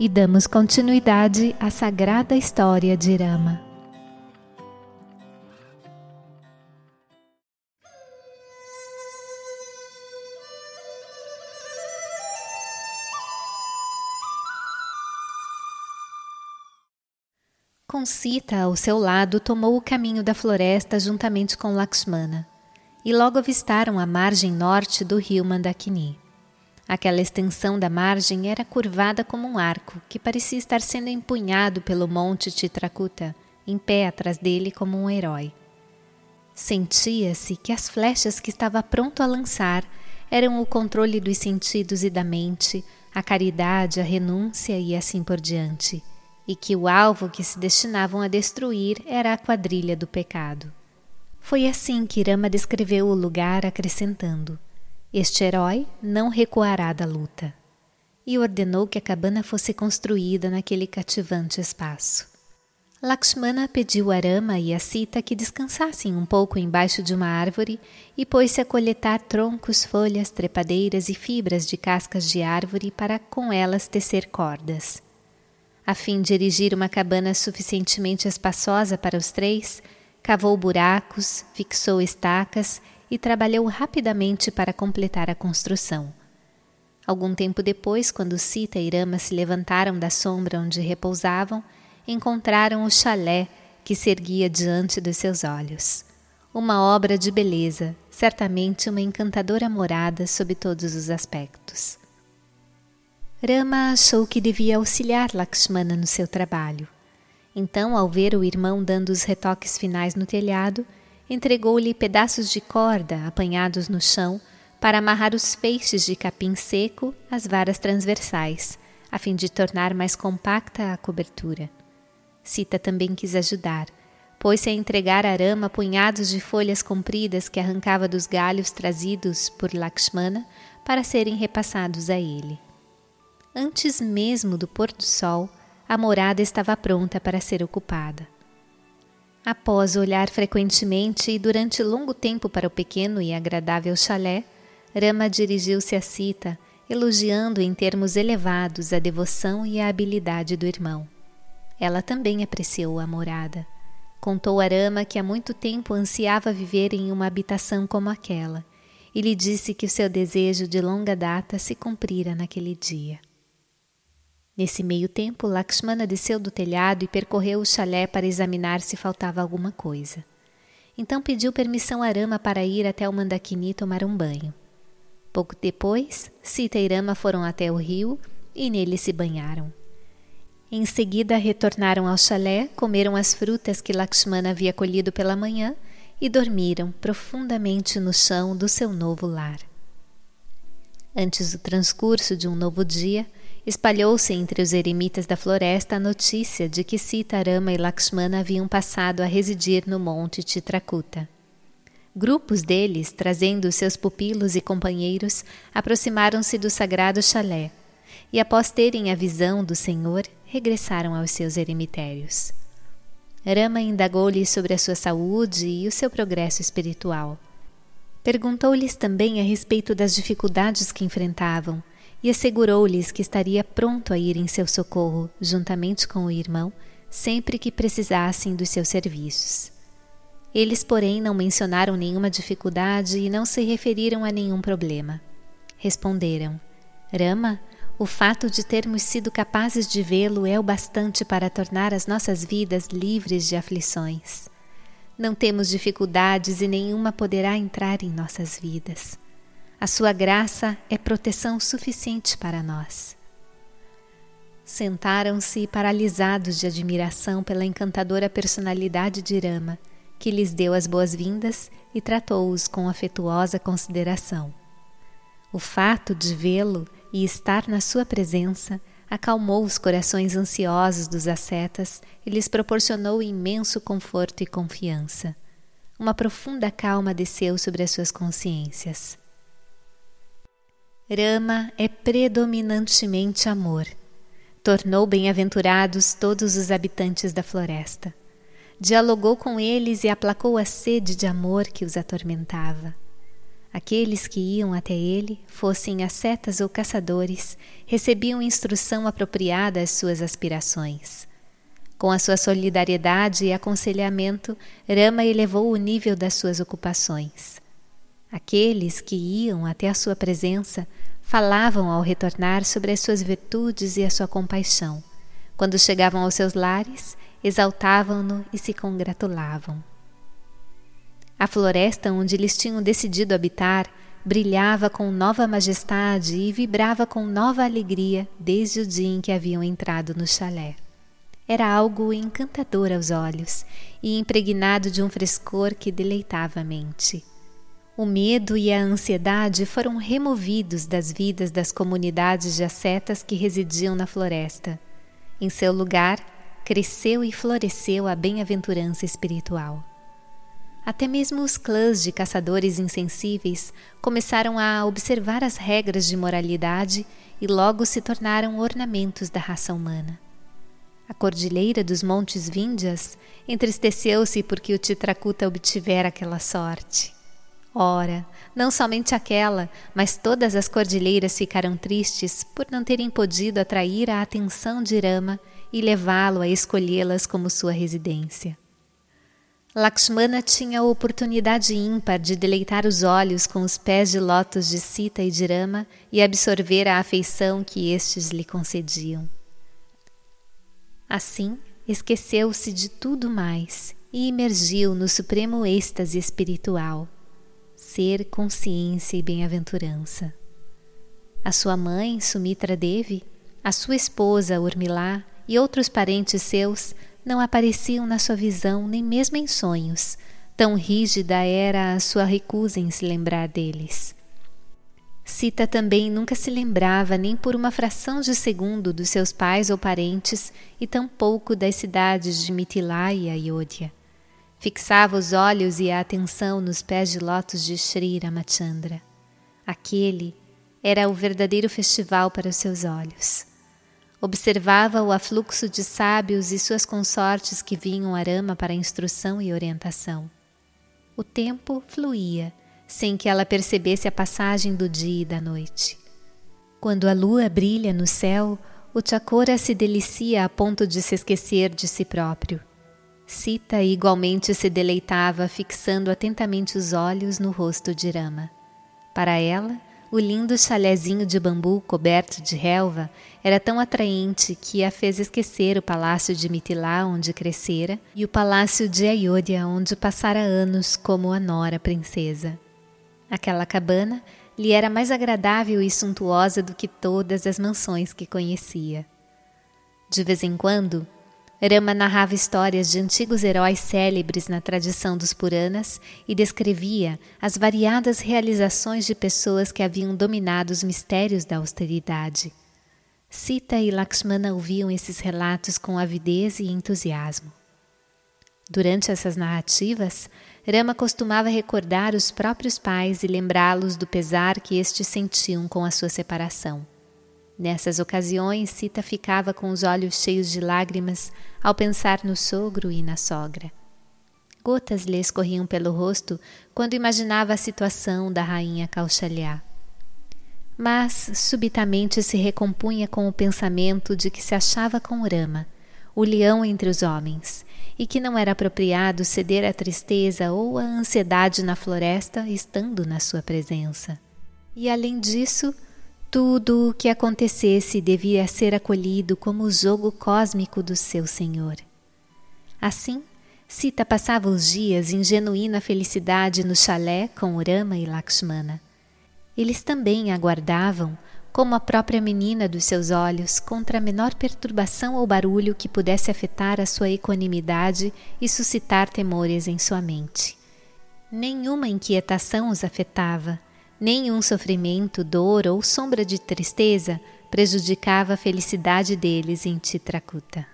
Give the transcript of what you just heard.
e damos continuidade à sagrada história de Rama. Com Sita ao seu lado, tomou o caminho da floresta juntamente com Lakshmana, e logo avistaram a margem norte do rio Mandakini. Aquela extensão da margem era curvada como um arco, que parecia estar sendo empunhado pelo monte Titrakuta, em pé atrás dele como um herói. Sentia-se que as flechas que estava pronto a lançar eram o controle dos sentidos e da mente, a caridade, a renúncia e assim por diante, e que o alvo que se destinavam a destruir era a quadrilha do pecado. Foi assim que Rama descreveu o lugar, acrescentando: este herói não recuará da luta. E ordenou que a cabana fosse construída naquele cativante espaço. Lakshmana pediu a Rama e a Sita que descansassem um pouco embaixo de uma árvore e pôs-se a coletar troncos, folhas, trepadeiras e fibras de cascas de árvore para com elas tecer cordas. A fim de erigir uma cabana suficientemente espaçosa para os três, cavou buracos, fixou estacas e trabalhou rapidamente para completar a construção. Algum tempo depois, quando Sita e Rama se levantaram da sombra onde repousavam, encontraram o chalé que se erguia diante dos seus olhos. Uma obra de beleza, certamente uma encantadora morada sob todos os aspectos. Rama achou que devia auxiliar Lakshmana no seu trabalho. Então, ao ver o irmão dando os retoques finais no telhado, entregou-lhe pedaços de corda apanhados no chão para amarrar os feixes de capim seco às varas transversais, a fim de tornar mais compacta a cobertura. Sita também quis ajudar, pôs-se a entregar a Rama punhados de folhas compridas que arrancava dos galhos trazidos por Lakshmana para serem repassados a ele. Antes mesmo do pôr do sol, a morada estava pronta para ser ocupada. Após olhar frequentemente e durante longo tempo para o pequeno e agradável chalé, Rama dirigiu-se a Sita, elogiando em termos elevados a devoção e a habilidade do irmão. Ela também apreciou a morada. Contou a Rama que há muito tempo ansiava viver em uma habitação como aquela, e lhe disse que o seu desejo de longa data se cumprira naquele dia. Nesse meio tempo, Lakshmana desceu do telhado e percorreu o chalé para examinar se faltava alguma coisa. Então pediu permissão a Rama para ir até o Mandakini tomar um banho. Pouco depois, Sita e Rama foram até o rio e nele se banharam. Em seguida, retornaram ao chalé, comeram as frutas que Lakshmana havia colhido pela manhã e dormiram profundamente no chão do seu novo lar. Antes do transcurso de um novo dia, Espalhou-se entre os eremitas da floresta a notícia de que Sita, Rama e Lakshmana haviam passado a residir no monte Titrakuta. Grupos deles, trazendo seus pupilos e companheiros, aproximaram-se do sagrado chalé e, após terem a visão do Senhor, regressaram aos seus eremitérios. Rama indagou-lhes sobre a sua saúde e o seu progresso espiritual. Perguntou-lhes também a respeito das dificuldades que enfrentavam e assegurou-lhes que estaria pronto a ir em seu socorro, juntamente com o irmão, sempre que precisassem dos seus serviços. Eles, porém, não mencionaram nenhuma dificuldade e não se referiram a nenhum problema. Responderam: Rama, o fato de termos sido capazes de vê-lo é o bastante para tornar as nossas vidas livres de aflições. Não temos dificuldades e nenhuma poderá entrar em nossas vidas. A sua graça é proteção suficiente para nós. Sentaram-se paralisados de admiração pela encantadora personalidade de Rama, que lhes deu as boas-vindas e tratou-os com afetuosa consideração. O fato de vê-lo e estar na sua presença acalmou os corações ansiosos dos ascetas e lhes proporcionou imenso conforto e confiança. Uma profunda calma desceu sobre as suas consciências. Rama é predominantemente amor. Tornou bem-aventurados todos os habitantes da floresta. Dialogou com eles e aplacou a sede de amor que os atormentava. Aqueles que iam até ele, fossem ascetas ou caçadores, recebiam instrução apropriada às suas aspirações. Com a sua solidariedade e aconselhamento, Rama elevou o nível das suas ocupações. Aqueles que iam até a sua presença falavam ao retornar sobre as suas virtudes e a sua compaixão. Quando chegavam aos seus lares, exaltavam-no e se congratulavam. A floresta onde eles tinham decidido habitar brilhava com nova majestade e vibrava com nova alegria desde o dia em que haviam entrado no chalé. Era algo encantador aos olhos e impregnado de um frescor que deleitava a mente. O medo e a ansiedade foram removidos das vidas das comunidades de ascetas que residiam na floresta. Em seu lugar, cresceu e floresceu a bem-aventurança espiritual. Até mesmo os clãs de caçadores insensíveis começaram a observar as regras de moralidade e logo se tornaram ornamentos da raça humana. A cordilheira dos Montes Víndias entristeceu-se porque o Titracuta obtivera aquela sorte. Ora, não somente aquela, mas todas as cordilheiras ficaram tristes por não terem podido atrair a atenção de Rama e levá-lo a escolhê-las como sua residência. Lakshmana tinha a oportunidade ímpar de deleitar os olhos com os pés de lótus de Sita e de Rama e absorver a afeição que estes lhe concediam. Assim, esqueceu-se de tudo mais e imergiu no supremo êxtase espiritual, ser, consciência e bem-aventurança. A sua mãe, Sumitra Devi, a sua esposa, Urmila, e outros parentes seus não apareciam na sua visão nem mesmo em sonhos, tão rígida era a sua recusa em se lembrar deles. Sita também nunca se lembrava nem por uma fração de segundo dos seus pais ou parentes e tampouco das cidades de Mithila e Ayodhya. Fixava os olhos e a atenção nos pés de lótus de Sri Ramachandra. Aquele era o verdadeiro festival para os seus olhos. Observava o afluxo de sábios e suas consortes que vinham a Rama para instrução e orientação. O tempo fluía, sem que ela percebesse a passagem do dia e da noite. Quando a lua brilha no céu, o Chakora se delicia a ponto de se esquecer de si próprio. Sita igualmente se deleitava, fixando atentamente os olhos no rosto de Rama. Para ela, o lindo chalézinho de bambu coberto de relva era tão atraente que a fez esquecer o palácio de Mitilá, onde crescera, e o palácio de Ayodhya, onde passara anos como a nora princesa. Aquela cabana lhe era mais agradável e suntuosa do que todas as mansões que conhecia. De vez em quando, Rama narrava histórias de antigos heróis célebres na tradição dos Puranas e descrevia as variadas realizações de pessoas que haviam dominado os mistérios da austeridade. Sita e Lakshmana ouviam esses relatos com avidez e entusiasmo. Durante essas narrativas, Rama costumava recordar os próprios pais e lembrá-los do pesar que estes sentiam com a sua separação. Nessas ocasiões, Sita ficava com os olhos cheios de lágrimas ao pensar no sogro e na sogra. Gotas lhe escorriam pelo rosto quando imaginava a situação da rainha Kausalya. Mas subitamente se recompunha com o pensamento de que se achava com Rama, o leão entre os homens, e que não era apropriado ceder à tristeza ou à ansiedade na floresta estando na sua presença. E além disso, tudo o que acontecesse devia ser acolhido como o jogo cósmico do seu Senhor. Assim, Sita passava os dias em genuína felicidade no chalé com Rama e Lakshmana. Eles também aguardavam, como a própria menina dos seus olhos, contra a menor perturbação ou barulho que pudesse afetar a sua equanimidade e suscitar temores em sua mente. Nenhuma inquietação os afetava Nenhum sofrimento, dor ou sombra de tristeza prejudicava a felicidade deles em Titrakuta.